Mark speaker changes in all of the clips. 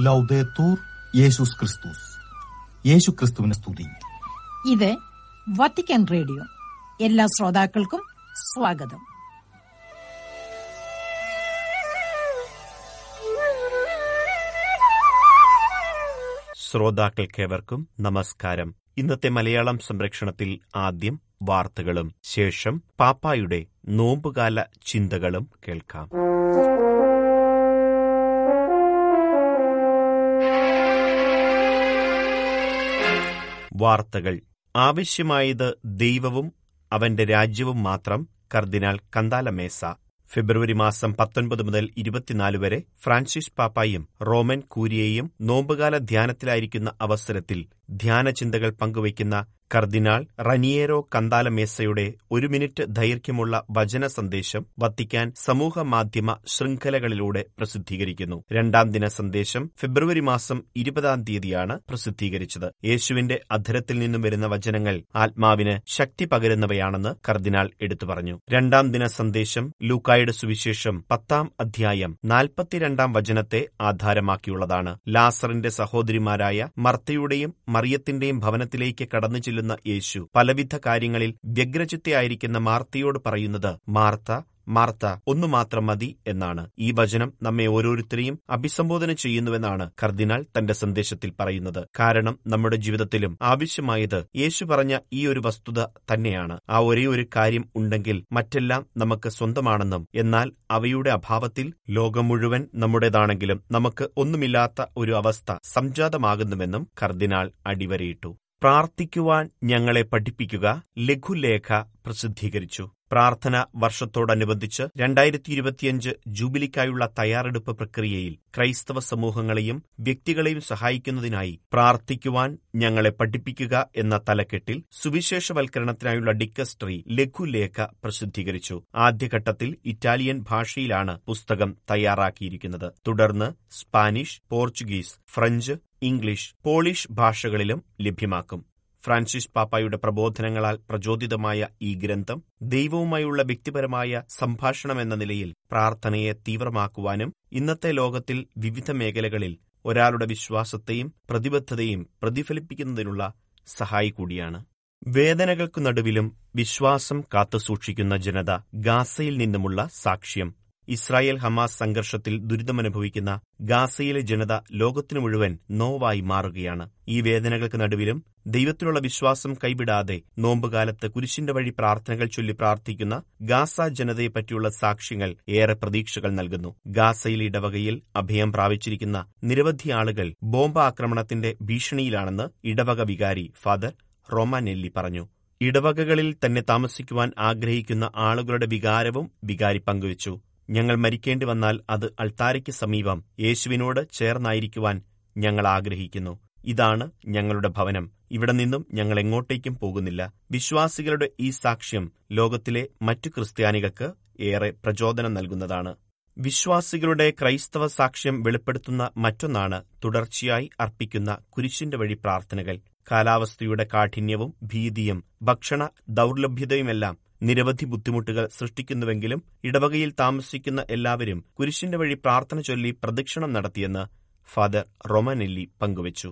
Speaker 1: ലൗദേത്തൂർ യേശുസ് ക്രിസ്തുസ് യേശു ക്രിസ്തുവിന് സ്തുതി.
Speaker 2: ഇത് വത്തിക്കാൻ റേഡിയോ എല്ലാ ശ്രോതാക്കൾക്കും സ്വാഗതം.
Speaker 3: ശ്രോതാക്കൾക്കേവർക്കും നമസ്കാരം. ഇന്നത്തെ മലയാളം സംരക്ഷണത്തിൽ ആദ്യം വാർത്തകളും ശേഷം പാപ്പായുടെ നോമ്പുകാല ചിന്തകളും കേൾക്കാം. വാർത്തകൾ. ആവശ്യമായത് ദൈവവും അവന്റെ രാജ്യവും മാത്രം കർദിനാൽ കന്താലമേസ. ഫെബ്രുവരി മാസം പത്തൊൻപത് മുതൽ ഇരുപത്തിനാല് വരെ ഫ്രാൻസിസ് പാപ്പായും റോമൻ കൂരിയയും നോമ്പുകാല ധ്യാനത്തിലായിരിക്കുന്ന അവസരത്തിൽ ധ്യാനചിന്തകൾ പങ്കുവയ്ക്കുന്ന കർദിനാൾ റനിയേരോ കന്താലമേസയുടെ ഒരു മിനിറ്റ് ദൈർഘ്യമുള്ള വചന സന്ദേശം വത്തിക്കാൻ സമൂഹ മാധ്യമ ശൃംഖലകളിലൂടെ പ്രസിദ്ധീകരിക്കുന്നു. രണ്ടാം ദിന സന്ദേശം ഫെബ്രുവരി മാസം ഇരുപതാം തീയതിയാണ് പ്രസിദ്ധീകരിച്ചത്. യേശുവിന്റെ അധരത്തിൽ നിന്നും വരുന്ന വചനങ്ങൾ ആത്മാവിന് ശക്തി പകരുന്നവയാണെന്ന് കർദിനാൾ എടുത്തു പറഞ്ഞു. രണ്ടാം ദിന സന്ദേശം ലൂക്കായുടെ സുവിശേഷം പത്താം അധ്യായം നാൽപ്പത്തിരണ്ടാം വചനത്തെ ആധാരമാക്കിയുള്ളതാണ്. ലാസറിന്റെ സഹോദരിമാരായ മർത്തയുടെയും മറിയത്തിന്റെയും ഭവനത്തിലേക്ക് കടന്നു ചെല്ലുന്ന യേശു. പലവിധ കാര്യങ്ങളിൽ വ്യഗ്രചിത്തയായിരിക്കുന്ന മാർത്തയോട് പറയുന്നത് മാർത്ത മാർത്ത ഒന്നു മാത്രം മതി എന്നാണ്. ഈ വചനം നമ്മെ ഓരോരുത്തരെയും അഭിസംബോധന ചെയ്യുന്നുവെന്നാണ് കർദിനാൾ തന്റെ സന്ദേശത്തിൽ പറയുന്നത്. കാരണം നമ്മുടെ ജീവിതത്തിലും ആവശ്യമായത് യേശു പറഞ്ഞ ഈ ഒരു വസ്തുത തന്നെയാണ്. ആ ഒരേ ഒരു കാര്യം ഉണ്ടെങ്കിൽ മറ്റെല്ലാം നമുക്ക് സ്വന്തമാണെന്നും എന്നാൽ അവയുടെ അഭാവത്തിൽ ലോകം മുഴുവൻ നമ്മുടേതാണെങ്കിലും നമുക്ക് ഒന്നുമില്ലാത്ത ഒരു അവസ്ഥ സംജാതമാകുന്നുവെന്നും കർദിനാൾ അടിവരയിട്ടു. പ്രാർത്ഥിക്കുവാൻ ഞങ്ങളെ പഠിപ്പിക്കുക ലഘുലേഖ പ്രസിദ്ധീകരിച്ചു. പ്രാർത്ഥന വർഷത്തോടനുബന്ധിച്ച് രണ്ടായിരത്തി ഇരുപത്തിയഞ്ച് ജൂബിലിക്കായുള്ള തയ്യാറെടുപ്പ് പ്രക്രിയയിൽ ക്രൈസ്തവ സമൂഹങ്ങളെയും വ്യക്തികളെയും സഹായിക്കുന്നതിനായി പ്രാർത്ഥിക്കുവാൻ ഞങ്ങളെ പഠിപ്പിക്കുക എന്ന തലക്കെട്ടിൽ സുവിശേഷവൽക്കരണത്തിനായുള്ള ഡിക്കസ്ട്രി ലഘുലേഖ പ്രസിദ്ധീകരിച്ചു. ആദ്യഘട്ടത്തിൽ ഇറ്റാലിയൻ ഭാഷയിലാണ് പുസ്തകം തയ്യാറാക്കിയിരിക്കുന്നത്. തുടർന്ന് Spanish Portuguese French English Polish ഭാഷകളിലും ലഭ്യമാക്കും. ഫ്രാൻസിസ് പാപ്പായുടെ പ്രബോധനങ്ങളാൽ പ്രചോദിതമായ ഈ ഗ്രന്ഥം ദൈവവുമായുള്ള വ്യക്തിപരമായ സംഭാഷണമെന്ന നിലയിൽ പ്രാർത്ഥനയെ തീവ്രമാക്കുവാനും ഇന്നത്തെ ലോകത്തിൽ വിവിധ മേഖലകളിൽ ഒരാളുടെ വിശ്വാസത്തെയും പ്രതിബദ്ധതയും പ്രതിഫലിപ്പിക്കുന്നതിനുള്ള സഹായി കൂടിയാണ്. വേദനകൾക്കു നടുവിലും വിശ്വാസം കാത്തുസൂക്ഷിക്കുന്ന ജനത ഗാസയിൽ നിന്നുമുള്ള സാക്ഷ്യം ഇസ്രായേൽ ഹമാസ് സംഘർഷത്തിൽ ദുരിതമനുഭവിക്കുന്ന ഗാസയിലെ ജനത ലോകത്തിനു മുഴുവൻ നോവായി മാറുകയാണ്. ഈ വേദനകൾക്ക് നടുവിലും ദൈവത്തിലുള്ള വിശ്വാസം കൈവിടാതെ നോമ്പുകാലത്ത് കുരിശിന്റെ വഴി പ്രാർത്ഥനകൾ ചൊല്ലി പ്രാർത്ഥിക്കുന്ന ഗാസ ജനതയെപ്പറ്റിയുള്ള സാക്ഷ്യങ്ങൾ ഏറെ പ്രതീക്ഷകൾ നൽകുന്നു. ഗാസയിലെ ഇടവകയിൽ അഭയം പ്രാപിച്ചിരിക്കുന്ന നിരവധി ആളുകൾ ബോംബ് ആക്രമണത്തിന്റെ ഭീഷണിയിലാണെന്ന് ഇടവക വികാരി ഫാദർ റോമാനെല്ലി പറഞ്ഞു. ഇടവകകളിൽ തന്നെ താമസിക്കുവാൻ ആഗ്രഹിക്കുന്ന ആളുകളുടെ വികാരവും വികാരി പങ്കുവച്ചു. ഞങ്ങൾ മരിക്കേണ്ടി വന്നാൽ അത് അൾത്താരയ്ക്ക് സമീപം യേശുവിനോട് ചേർന്നായിരിക്കുവാൻ ഞങ്ങൾ ആഗ്രഹിക്കുന്നു. ഇതാണ് ഞങ്ങളുടെ ഭവനം. ഇവിടെ നിന്നും ഞങ്ങൾ എങ്ങോട്ടേക്കും പോകുന്നില്ല. വിശ്വാസികളുടെ ഈ സാക്ഷ്യം ലോകത്തിലെ മറ്റു ക്രിസ്ത്യാനികൾക്ക് ഏറെ പ്രചോദനം നൽകുന്നതാണ്. വിശ്വാസികളുടെ ക്രൈസ്തവ സാക്ഷ്യം വെളിപ്പെടുത്തുന്ന മറ്റൊന്നാണ് തുടർച്ചയായി അർപ്പിക്കുന്ന കുരിശിന്റെ വഴി പ്രാർത്ഥനകൾ. കാലാവസ്ഥയുടെ കാഠിന്യവും ഭീതിയും ഭക്ഷണ ദൗർലഭ്യതയുമെല്ലാം നിരവധി ബുദ്ധിമുട്ടുകൾ സൃഷ്ടിക്കുന്നുവെങ്കിലും ഇടവകയിൽ താമസിക്കുന്ന എല്ലാവരും കുരിശിന്റെ വഴി പ്രാർത്ഥന ചൊല്ലി പ്രദക്ഷിണം നടത്തിയെന്ന് ഫാദർ റൊമനെല്ലി പങ്കുവച്ചു.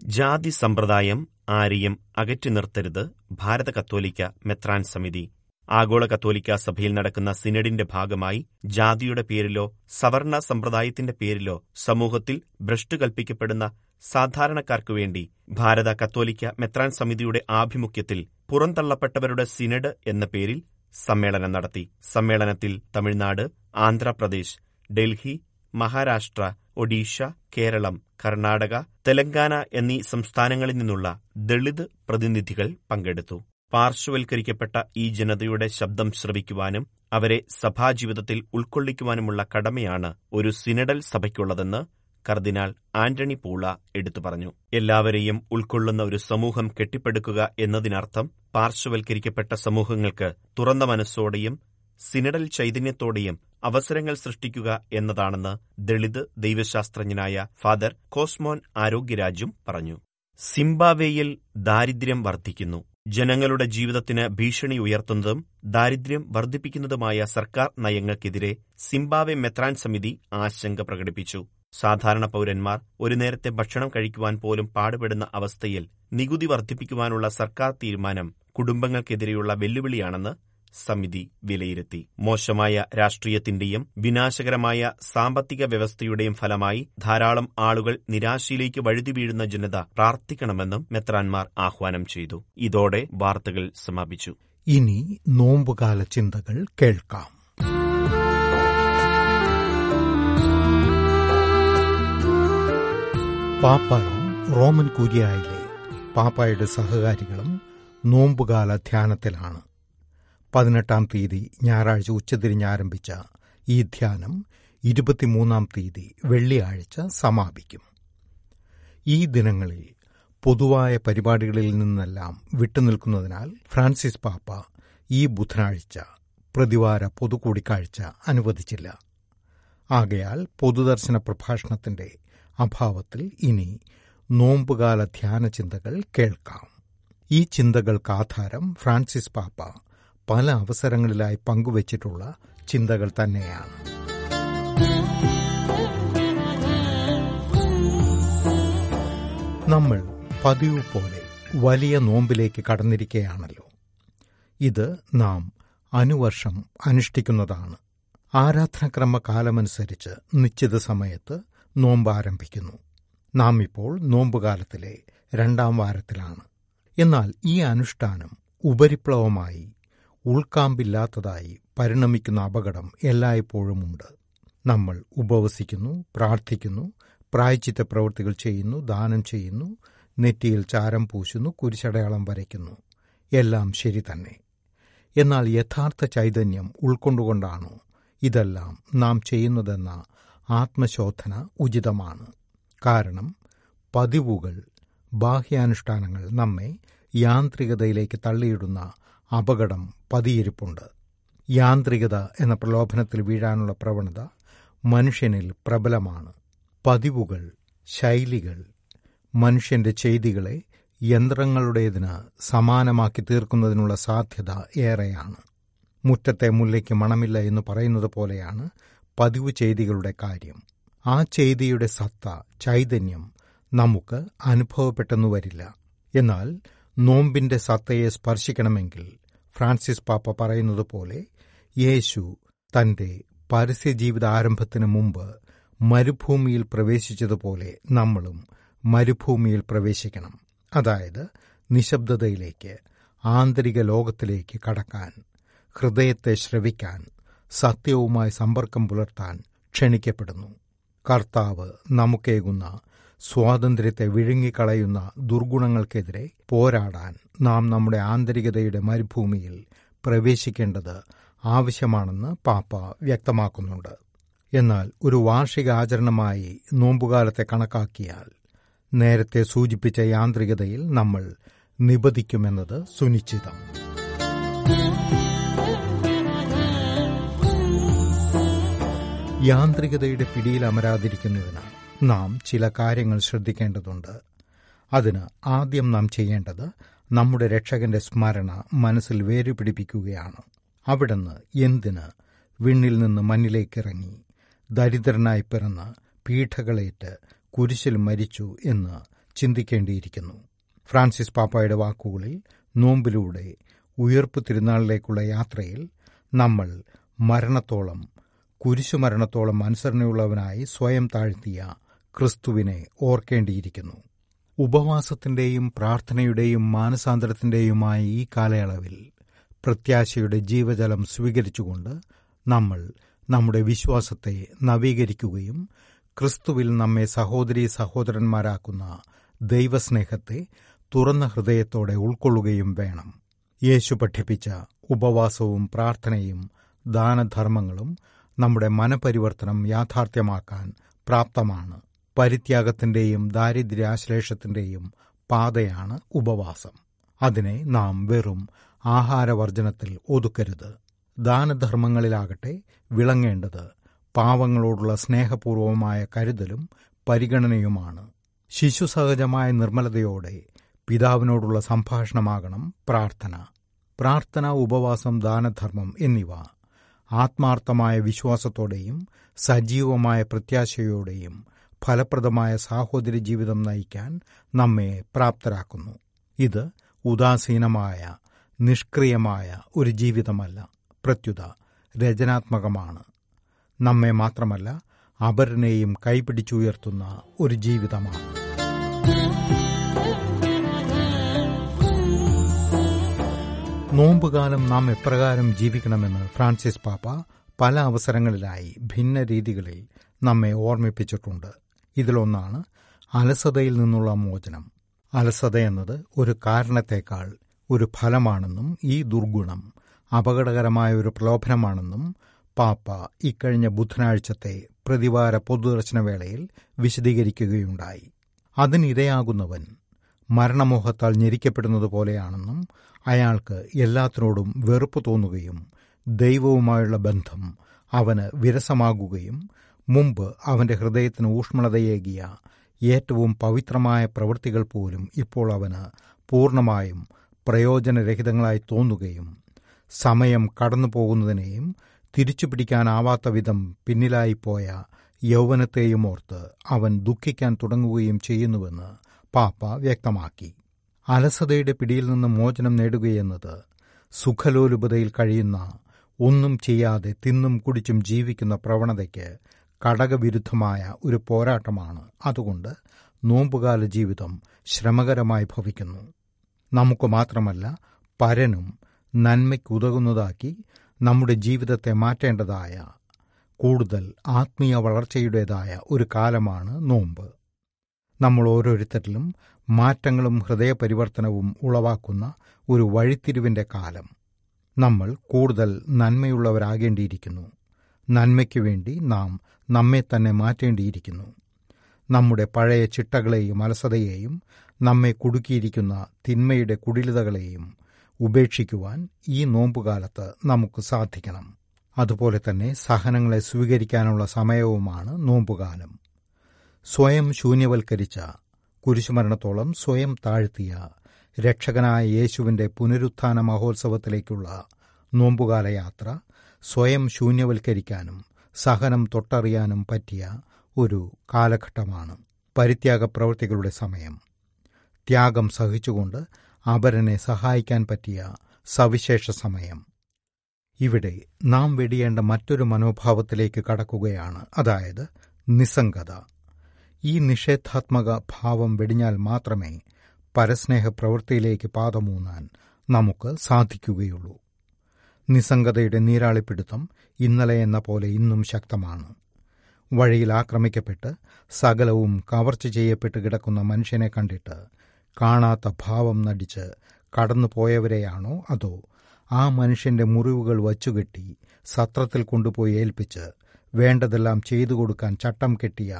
Speaker 3: ജാതി സമ്പ്രദായം ആരെയും അകറ്റി നിർത്തരുത് ഭാരത കത്തോലിക്ക മെത്രാൻ സമിതി. ആഗോള കത്തോലിക്ക സഭയിൽ നടക്കുന്ന സിനഡിന്റെ ഭാഗമായി ജാതിയുടെ പേരിലോ സവർണ സമ്പ്രദായത്തിന്റെ പേരിലോ സമൂഹത്തിൽ ഭ്രഷ്ടു കൽപ്പിക്കപ്പെടുന്ന സാധാരണക്കാർക്കുവേണ്ടി ഭാരത കത്തോലിക്ക മെത്രാൻ സമിതിയുടെ ആഭിമുഖ്യത്തിൽ പുറന്തള്ളപ്പെട്ടവരുടെ സിനഡ് എന്ന പേരിൽ സമ്മേളനം നടത്തി. സമ്മേളനത്തിൽ തമിഴ്നാട് ആന്ധ്രാപ്രദേശ് ഡൽഹി മഹാരാഷ്ട്ര ഒഡീഷ കേരളം കർണാടക തെലങ്കാന എന്നീ സംസ്ഥാനങ്ങളിൽ നിന്നുള്ള ദളിത് പ്രതിനിധികൾ പങ്കെടുത്തു. പാർശ്വവൽക്കരിക്കപ്പെട്ട ഈ ജനതയുടെ ശബ്ദം ശ്രവിക്കുവാനും അവരെ സഭാജീവിതത്തിൽ ഉൾക്കൊള്ളിക്കുവാനുമുള്ള കടമയാണ് ഒരു സിനഡൽ സഭയ്ക്കുള്ളതെന്ന് കർദിനാൾ ആന്റണി പൂള എടുത്തു പറഞ്ഞു. എല്ലാവരെയും ഉൾക്കൊള്ളുന്ന ഒരു സമൂഹം കെട്ടിപ്പടുക്കുക എന്നതിനർത്ഥം പാർശ്വവൽക്കരിക്കപ്പെട്ട സമൂഹങ്ങൾക്ക് തുറന്ന മനസ്സോടെയും സിനഡൽ ചൈതന്യത്തോടെയും അവസരങ്ങൾ സൃഷ്ടിക്കുക എന്നതാണെന്ന് ദളിത് ദൈവശാസ്ത്രജ്ഞനായ ഫാദർ കോസ്മോൻ ആരോഗ്യരാജും പറഞ്ഞു. സിംബാവേയിൽ ദാരിദ്ര്യം വർദ്ധിക്കുന്നു. ജനങ്ങളുടെ ജീവിതത്തിന് ഭീഷണി ഉയർത്തുന്നതും ദാരിദ്ര്യം വർദ്ധിപ്പിക്കുന്നതുമായ സർക്കാർ നയങ്ങൾക്കെതിരെ സിംബാവെ മെത്രാൻ സമിതി ആശങ്ക പ്രകടിപ്പിച്ചു. സാധാരണ പൗരന്മാർ ഒരു നേരത്തെ ഭക്ഷണം കഴിക്കുവാൻ പോലും പാടുപെടുന്ന അവസ്ഥയിൽ നികുതി വർദ്ധിപ്പിക്കുവാനുള്ള സർക്കാർ തീരുമാനം കുടുംബങ്ങൾക്കെതിരെയുള്ള വെല്ലുവിളിയാണെന്ന് സമിതി വിലയിരുത്തി. മോശമായ രാഷ്ട്രീയത്തിന്റെയും വിനാശകരമായ സാമ്പത്തിക വ്യവസ്ഥയുടെയും ഫലമായി ധാരാളം ആളുകൾ നിരാശയിലേക്ക് വഴുതി വീഴുന്ന ജനത പ്രാർത്ഥിക്കണമെന്നും മെത്രാൻമാർ ആഹ്വാനം ചെയ്തു. ഇതോടെ വാർത്തകൾ സമാപിച്ചു.
Speaker 4: ഇനി നോമ്പുകാല ചിന്തകൾ കേൾക്കാം. പാപ്പായും റോമൻ കൂരിയായിലെ പാപ്പായുടെ സഹകാരികളും നോമ്പുകാല ധ്യാനത്തിലാണ്. പതിനെട്ടാം തീയതി ഞായറാഴ്ച ഉച്ചതിരിഞ്ഞ് ആരംഭിച്ച ഈ ധ്യാനം ഇരുപത്തിമൂന്നാം തീയതി വെള്ളിയാഴ്ച സമാപിക്കും. ഈ ദിനങ്ങളിൽ പൊതുവായ പരിപാടികളിൽ നിന്നെല്ലാം വിട്ടുനിൽക്കുന്നതിനാൽ ഫ്രാൻസിസ് പാപ്പ ഈ ബുധനാഴ്ച പ്രതിവാര പൊതുകൂടിക്കാഴ്ച അനുവദിച്ചില്ല. ആകയാൽ പൊതുദർശന പ്രഭാഷണത്തിന്റെ അഭാവത്തിൽ ഇനി നോമ്പുകാല ധ്യാന ചിന്തകൾ കേൾക്കാം. ഈ ചിന്തകൾക്ക് ആധാരം ഫ്രാൻസിസ് പാപ്പ പല അവസരങ്ങളിലായി പങ്കുവച്ചിട്ടുള്ള ചിന്തകൾ തന്നെയാണ്. നമ്മൾ പതിവ് പോലെ വലിയ നോമ്പിലേക്ക് കടന്നിരിക്കുകയാണല്ലോ. ഇത് നാം അനുവർഷം അനുഷ്ഠിക്കുന്നതാണ്. ആരാധനക്രമ കാലമനുസരിച്ച് നിശ്ചിത സമയത്ത് നോമ്പ് ആരംഭിക്കുന്നു നാം ഇപ്പോൾ നോമ്പുകാലത്തിലെ രണ്ടാം വാരത്തിലാണ്. എന്നാൽ ഈ അനുഷ്ഠാനം ഉപരിപ്ലവമായി ഉൾക്കാമ്പില്ലാത്തതായി പരിണമിക്കുന്ന അപകടം എല്ലായ്പ്പോഴുമുണ്ട് നമ്മൾ ഉപവസിക്കുന്നു പ്രാർത്ഥിക്കുന്നു പ്രായച്ചിത്ത പ്രവൃത്തികൾ ചെയ്യുന്നു ദാനം ചെയ്യുന്നു നെറ്റിയിൽ ചാരം പൂശുന്നു കുരിശടയാളം വരയ്ക്കുന്നു. എല്ലാം ശരി തന്നെ. എന്നാൽ യഥാർത്ഥ ചൈതന്യം ഉൾക്കൊണ്ടുകൊണ്ടാണോ ഇതെല്ലാം നാം ചെയ്യുന്നതെന്ന ആത്മശോധന ഉചിതമാണ്. കാരണം പതിവുകൾ ബാഹ്യാനുഷ്ഠാനങ്ങൾ നമ്മെ യാന്ത്രികതയിലേക്ക് തള്ളിയിടുന്ന അപകടം പതിയിരിപ്പുണ്ട്. യാന്ത്രികത എന്ന പ്രലോഭനത്തിൽ വീഴാനുള്ള പ്രവണത മനുഷ്യനിൽ പ്രബലമാണ്. പതിവുകൾ ശൈലികൾ മനുഷ്യന്റെ ചെയ്തികളെ യന്ത്രങ്ങളുടേതിന് സമാനമാക്കി തീർക്കുന്നതിനുള്ള സാധ്യത ഏറെയാണ്. മുറ്റത്തെ മുല്ലയ്ക്ക് മണമില്ല എന്ന് പറയുന്നത് പോലെയാണ് പതിവ് ചെയ്തികളുടെ കാര്യം. ആ ചെയ്തിയുടെ സത്ത ചൈതന്യം നമുക്ക് അനുഭവപ്പെട്ടെന്നു വരില്ല. എന്നാൽ നോമ്പിന്റെ സത്തയെ സ്പർശിക്കണമെങ്കിൽ ഫ്രാൻസിസ് പാപ്പ പറയുന്നത് പോലെ യേശു തന്റെ പരസ്യജീവിത ആരംഭത്തിന് മുമ്പ് മരുഭൂമിയിൽ പ്രവേശിച്ചതുപോലെ നമ്മളും മരുഭൂമിയിൽ പ്രവേശിക്കണം. അതായത് നിശബ്ദതയിലേക്ക് ആന്തരിക ലോകത്തിലേക്ക് കടക്കാൻ ഹൃദയത്തെ ശ്രവിക്കാൻ സത്യവുമായി സമ്പർക്കം പുലർത്താൻ ക്ഷണിക്കപ്പെടുന്നു. കർത്താവ് നമുക്കേകുന്ന സ്വാതന്ത്ര്യത്തെ വിഴുങ്ങിക്കളയുന്ന ദുർഗുണങ്ങൾക്കെതിരെ പോരാടാൻ നാം നമ്മുടെ ആന്തരികതയുടെ മരുഭൂമിയിൽ പ്രവേശിക്കേണ്ടത് ആവശ്യമാണെന്ന് പാപ്പ വ്യക്തമാക്കുന്നുണ്ട്. എന്നാൽ ഒരു വാർഷിക ആചരണമായി നോമ്പുകാലത്തെ കണക്കാക്കിയാൽ നേരത്തെ സൂചിപ്പിച്ച യാന്ത്രികതയിൽ നമ്മൾ നിബദിക്കുമെന്നത് സുനിശ്ചിതം. യാന്ത്രികതയുടെ പിടിയിൽ അമരാതിരിക്കുന്നതിനാൽ നാം ചില കാര്യങ്ങൾ ശ്രദ്ധിക്കേണ്ടതുണ്ട്. അതിന് ആദ്യം നാം ചെയ്യേണ്ടത് നമ്മുടെ രക്ഷകന്റെ സ്മരണ മനസ്സിൽ വേരുപിടിപ്പിക്കുകയാണ്. അവിടുന്ന് എന്തിന് വിണ്ണിൽ നിന്ന് മണ്ണിലേക്കിറങ്ങി ദരിദ്രനായി പിറന്ന് പീഠകളേറ്റ് കുരിശിൽ മരിച്ചു എന്ന് ചിന്തിക്കേണ്ടിയിരിക്കുന്നു. ഫ്രാൻസിസ് പാപ്പായുടെ വാക്കുകളിൽ നോമ്പിലൂടെ ഉയർപ്പ് തിരുനാളിലേക്കുള്ള യാത്രയിൽ നമ്മൾ മരണത്തോളം കുരിശുമരണത്തോളം അനുസരണയുള്ളവനായി സ്വയം താഴ്ത്തിയ ക്രിസ്തുവിനെ ഓർക്കേണ്ടിയിരിക്കുന്നു. ഉപവാസത്തിന്റെയും പ്രാർത്ഥനയുടെയും മാനസാന്തരത്തിന്റെയുമായ ഈ കാലയളവിൽ പ്രത്യാശയുടെ ജീവജലം സ്വീകരിച്ചുകൊണ്ട് നമ്മൾ നമ്മുടെ വിശ്വാസത്തെ നവീകരിക്കുകയും ക്രിസ്തുവിൽ നമ്മെ സഹോദരീ സഹോദരന്മാരാക്കുന്ന ദൈവസ്നേഹത്തെ തുറന്ന ഹൃദയത്തോടെ ഉൾക്കൊള്ളുകയും വേണം. യേശു പഠിപ്പിച്ച ഉപവാസവും പ്രാർത്ഥനയും ദാനധർമ്മങ്ങളും നമ്മുടെ മനപരിവർത്തനം യാഥാർത്ഥ്യമാക്കാൻ പ്രാപ്തമാണ്. പരിത്യാഗത്തിന്റെയും ദാരിദ്ര്യാശ്ലേഷത്തിന്റെയും പാതയാണ് ഉപവാസം. അതിനെ നാം വെറും ആഹാരവർജനത്തിൽ ഒതുക്കരുത്. ദാനധർമ്മങ്ങളിലാകട്ടെ വിളങ്ങേണ്ടത് പാവങ്ങളോടുള്ള സ്നേഹപൂർവമായ കരുതലും പരിഗണനയുമാണ്. ശിശുസഹജമായ നിർമ്മലതയോടെ പിതാവിനോടുള്ള സംഭാഷണമാകണം പ്രാർത്ഥന. പ്രാർത്ഥന ഉപവാസം ദാനധർമ്മം എന്നിവ ആത്മാർത്ഥമായ വിശ്വാസത്തോടെയും സജീവമായ പ്രത്യാശയോടെയും ഫലപ്രദമായ സാഹോദര്യ ജീവിതം നയിക്കാൻ നമ്മെ പ്രാപ്തരാക്കുന്നു. ഇത് ഉദാസീനമായ നിഷ്ക്രിയമായ ഒരു ജീവിതമല്ല പ്രത്യുത രചനാത്മകമാണ്. നമ്മെ മാത്രമല്ല അപരനെയും കൈപിടിച്ചുയർത്തുന്ന ഒരു ജീവിതമാണ്. നോമ്പുകാലം നാം എപ്രകാരം ജീവിക്കണമെന്ന് ഫ്രാൻസിസ് പാപ്പ പല അവസരങ്ങളിലായി ഭിന്ന രീതികളിൽ നമ്മെ ഓർമ്മിപ്പിച്ചിട്ടുണ്ട്. ഇതിലൊന്നാണ് അലസതയിൽ നിന്നുള്ള മോചനം. അലസത എന്നത് ഒരു കാരണത്തേക്കാൾ ഒരു ഫലമാണെന്നും ഈ ദുർഗുണം അപകടകരമായ ഒരു പ്രലോഭനമാണെന്നും പാപ്പ ഇക്കഴിഞ്ഞ ബുധനാഴ്ചത്തെ പ്രതിവാര പൊതുദർശനവേളയിൽ വിശദീകരിക്കുകയുണ്ടായി. അതിനിരയാകുന്നവൻ മരണമോഹത്താൽ ഞെരിക്കപ്പെടുന്നത് പോലെയാണെന്നും അയാൾക്ക് എല്ലാത്തിനോടും വെറുപ്പ് തോന്നുകയും ദൈവവുമായുള്ള ബന്ധം അവന് വിരസമാകുകയും മുമ്പ് അവന്റെ ഹൃദയത്തിന് ഊഷ്മളതയേകിയ ഏറ്റവും പവിത്രമായ പ്രവൃത്തികൾ പോലും ഇപ്പോൾ അവന് പൂർണമായും പ്രയോജനരഹിതങ്ങളായി തോന്നുകയും സമയം കടന്നു പോകുന്നതിനെയും തിരിച്ചു പിടിക്കാനാവാത്ത വിധം പിന്നിലായിപ്പോയ യൗവനത്തെയും ഓർത്ത് അവൻ ദുഃഖിക്കാൻ തുടങ്ങുകയും ചെയ്യുന്നുവെന്ന് പാപ്പ വ്യക്തമാക്കി. അലസതയുടെ പിടിയിൽ നിന്ന് മോചനം നേടുകയെന്നത് സുഖലോലുപതയിൽ കഴിയുന്ന ഒന്നും ചെയ്യാതെ തിന്നും കുടിച്ചും ജീവിക്കുന്ന പ്രവണതയ്ക്ക് കടകവിരുദ്ധമായ ഒരു പോരാട്ടമാണ്. അതുകൊണ്ട് നോമ്പുകാല ജീവിതം ശ്രമകരമായി ഭവിക്കുന്നു. നമുക്ക് മാത്രമല്ല പരനും നന്മയ്ക്കുതകുന്നതാക്കി നമ്മുടെ ജീവിതത്തെ മാറ്റേണ്ടതായ കൂടുതൽ ആത്മീയ വളർച്ചയുടേതായ ഒരു കാലമാണ് നോമ്പ്. നമ്മൾ ഓരോരുത്തരിലും മാറ്റങ്ങളും ഹൃദയപരിവർത്തനവും ഉളവാക്കുന്ന ഒരു വഴിത്തിരിവിന്റെ കാലം. നമ്മൾ കൂടുതൽ നന്മയുള്ളവരാകേണ്ടിയിരിക്കുന്നു. നന്മയ്ക്കു വേണ്ടി നാം നമ്മെ തന്നെ മാറ്റേണ്ടിയിരിക്കുന്നു. നമ്മുടെ പഴയ ചിട്ടകളെയും അലസതയെയും നമ്മെ കുടുക്കിയിരിക്കുന്ന തിന്മയുടെ കുടിലതകളെയും ഉപേക്ഷിക്കുവാൻ ഈ നോമ്പുകാലത്ത് നമുക്ക് സാധിക്കണം. അതുപോലെ തന്നെ സഹനങ്ങളെ സ്വീകരിക്കാനുള്ള സമയവുമാണ് നോമ്പുകാലം. സ്വയം ശൂന്യവൽക്കരിച്ച കുരിശുമരണത്തോളം സ്വയം താഴ്ത്തിയ രക്ഷകനായ യേശുവിന്റെ പുനരുത്ഥാന മഹോത്സവത്തിലേക്കുള്ള നോമ്പുകാല യാത്ര സ്വയം ശൂന്യവൽക്കരിക്കാനും സഹനം തൊട്ടറിയാനും പറ്റിയ ഒരു കാലഘട്ടമാണ് പരിത്യാഗ പ്രവൃത്തികളുടെ സമയം. ത്യാഗം സഹിച്ചുകൊണ്ട് അപരനെ സഹായിക്കാൻ പറ്റിയ സവിശേഷ സമയം. ഇവിടെ നാം വെടിയേണ്ട മറ്റൊരു മനോഭാവത്തിലേക്ക് കടക്കുകയാണ്. അതായത് നിസ്സംഗത. ഈ നിഷേധാത്മക ഭാവം വെടിഞ്ഞാൽ മാത്രമേ പരസ്നേഹ പ്രവൃത്തിയിലേക്ക് പാതമൂന്നാൻ നമുക്ക് സാധിക്കുകയുള്ളൂ. നിസ്സംഗതയുടെ നീരാളിപ്പിടുത്തം ഇന്നലെ എന്ന പോലെ ഇന്നും ശക്തമാണ്. വഴിയിൽ ആക്രമിക്കപ്പെട്ട് സകലവും കവർച്ച ചെയ്യപ്പെട്ട് കിടക്കുന്ന മനുഷ്യനെ കണ്ടിട്ട് കാണാത്ത ഭാവം നടിച്ച് കടന്നുപോയവരെയാണോ അതോ ആ മനുഷ്യന്റെ മുറിവുകൾ വച്ചുകെട്ടി സത്രത്തിൽ കൊണ്ടുപോയി ഏൽപ്പിച്ച് വേണ്ടതെല്ലാം ചെയ്തു കൊടുക്കാൻ ചട്ടം കെട്ടിയ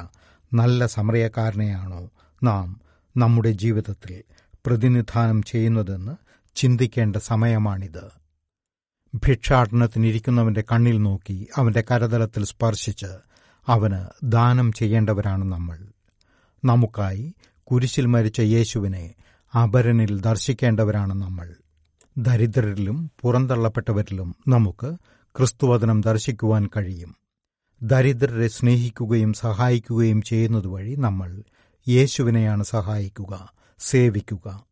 Speaker 4: നല്ല സമറിയക്കാരനെയാണോ നാം നമ്മുടെ ജീവിതത്തിൽ പ്രതിനിധാനം ചെയ്യുന്നതെന്ന് ചിന്തിക്കേണ്ട സമയമാണിത്. ഭിക്ഷാടനത്തിനിരിക്കുന്നവന്റെ കണ്ണിൽ നോക്കി അവന്റെ കരതലത്തിൽ സ്പർശിച്ച് അവന് ദാനം ചെയ്യേണ്ടവരാണ് നമ്മൾ. നമുക്കായി കുരിശിൽ മരിച്ച യേശുവിനെ അപരനിൽ ദർശിക്കേണ്ടവരാണ് നമ്മൾ. ദരിദ്രരിലും പുറന്തള്ളപ്പെട്ടവരിലും നമുക്ക് ക്രിസ്തുവദനം ദർശിക്കുവാൻ കഴിയും. ദരിദ്രരെ സ്നേഹിക്കുകയും സഹായിക്കുകയും ചെയ്യുന്നത് വഴി നമ്മൾ യേശുവിനെയാണ് സഹായിക്കുക സേവിക്കുക.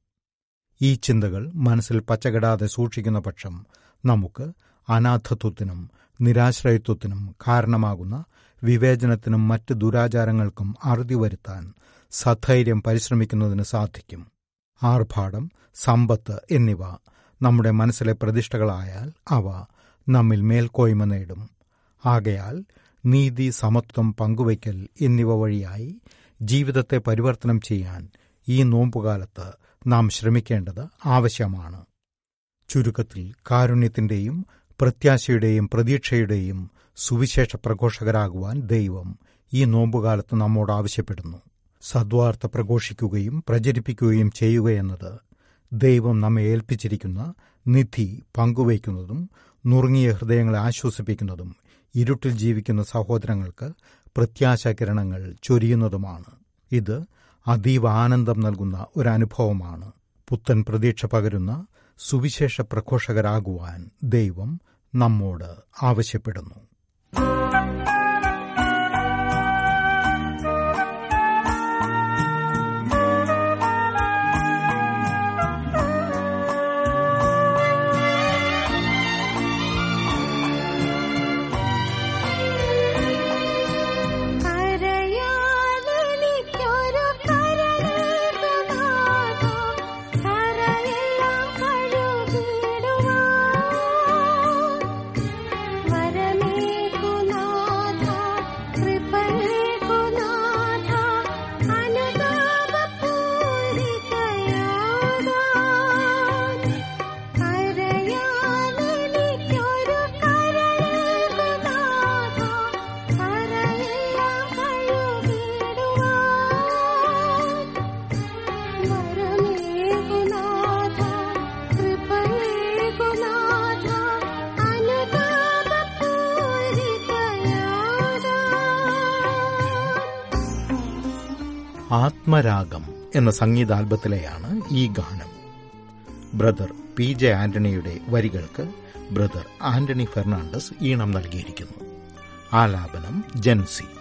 Speaker 4: ഈ ചിന്തകൾ മനസ്സിൽ പച്ചകിടാതെ സൂക്ഷിക്കുന്ന പക്ഷം നമുക്ക് അനാഥത്വത്തിനും നിരാശ്രയത്വത്തിനും കാരണമാകുന്ന വിവേചനത്തിനും മറ്റ് ദുരാചാരങ്ങൾക്കും അറുതി വരുത്താൻ സധൈര്യം പരിശ്രമിക്കുന്നതിന് സാധിക്കും. ആർഭാടം സമ്പത്ത് എന്നിവ നമ്മുടെ മനസ്സിലെ പ്രതിഷ്ഠകളായാൽ അവ നമ്മിൽ മേൽക്കോയ്മ നേടും. ആകയാൽ നീതി സമത്വം പങ്കുവയ്ക്കൽ എന്നിവ വഴിയായി ജീവിതത്തെ പരിവർത്തനം ചെയ്യാൻ ഈ നോമ്പുകാലത്ത് നാം ശ്രമിക്കേണ്ടത് ആവശ്യമാണ്. ചുരുക്കത്തിൽ കാരുണ്യത്തിന്റെയും പ്രത്യാശയുടെയും പ്രതീക്ഷയുടെയും സുവിശേഷ പ്രഘോഷകരാകുവാൻ ദൈവം ഈ നോമ്പുകാലത്ത് നമ്മോട് ആവശ്യപ്പെടുന്നു. സദ്വാർത്ത പ്രഘോഷിക്കുകയും പ്രചരിപ്പിക്കുകയും ചെയ്യുകയെന്നത് ദൈവം നമ്മെ ഏൽപ്പിച്ചിരിക്കുന്ന നിധി പങ്കുവയ്ക്കുന്നതും നുറുങ്ങിയ ഹൃദയങ്ങളെ ആശ്വസിപ്പിക്കുന്നതും ഇരുട്ടിൽ ജീവിക്കുന്ന സഹോദരങ്ങൾക്ക് പ്രത്യാശകിരണങ്ങൾ ചൊരിയുന്നതുമാണ്. ഇത് അതീവ ആനന്ദം നൽകുന്ന ഒരനുഭവമാണ്. പുത്തൻ പ്രതീക്ഷ പകരുന്ന സുവിശേഷ പ്രഘോഷകരാകുവാൻ ദൈവം നമ്മോട് ആവശ്യപ്പെടുന്നു.
Speaker 5: രാഗം എന്ന സംഗീതാൽബത്തിലെയാണ് ഈ ഗാനം. ബ്രദർ പി ജെ ആന്റണിയുടെ വരികൾക്ക് ബ്രദർ ആന്റണി ഫെർണാണ്ടസ് ഈണം നൽകിയിരിക്കുന്നു. ആലാപനം ജൻസി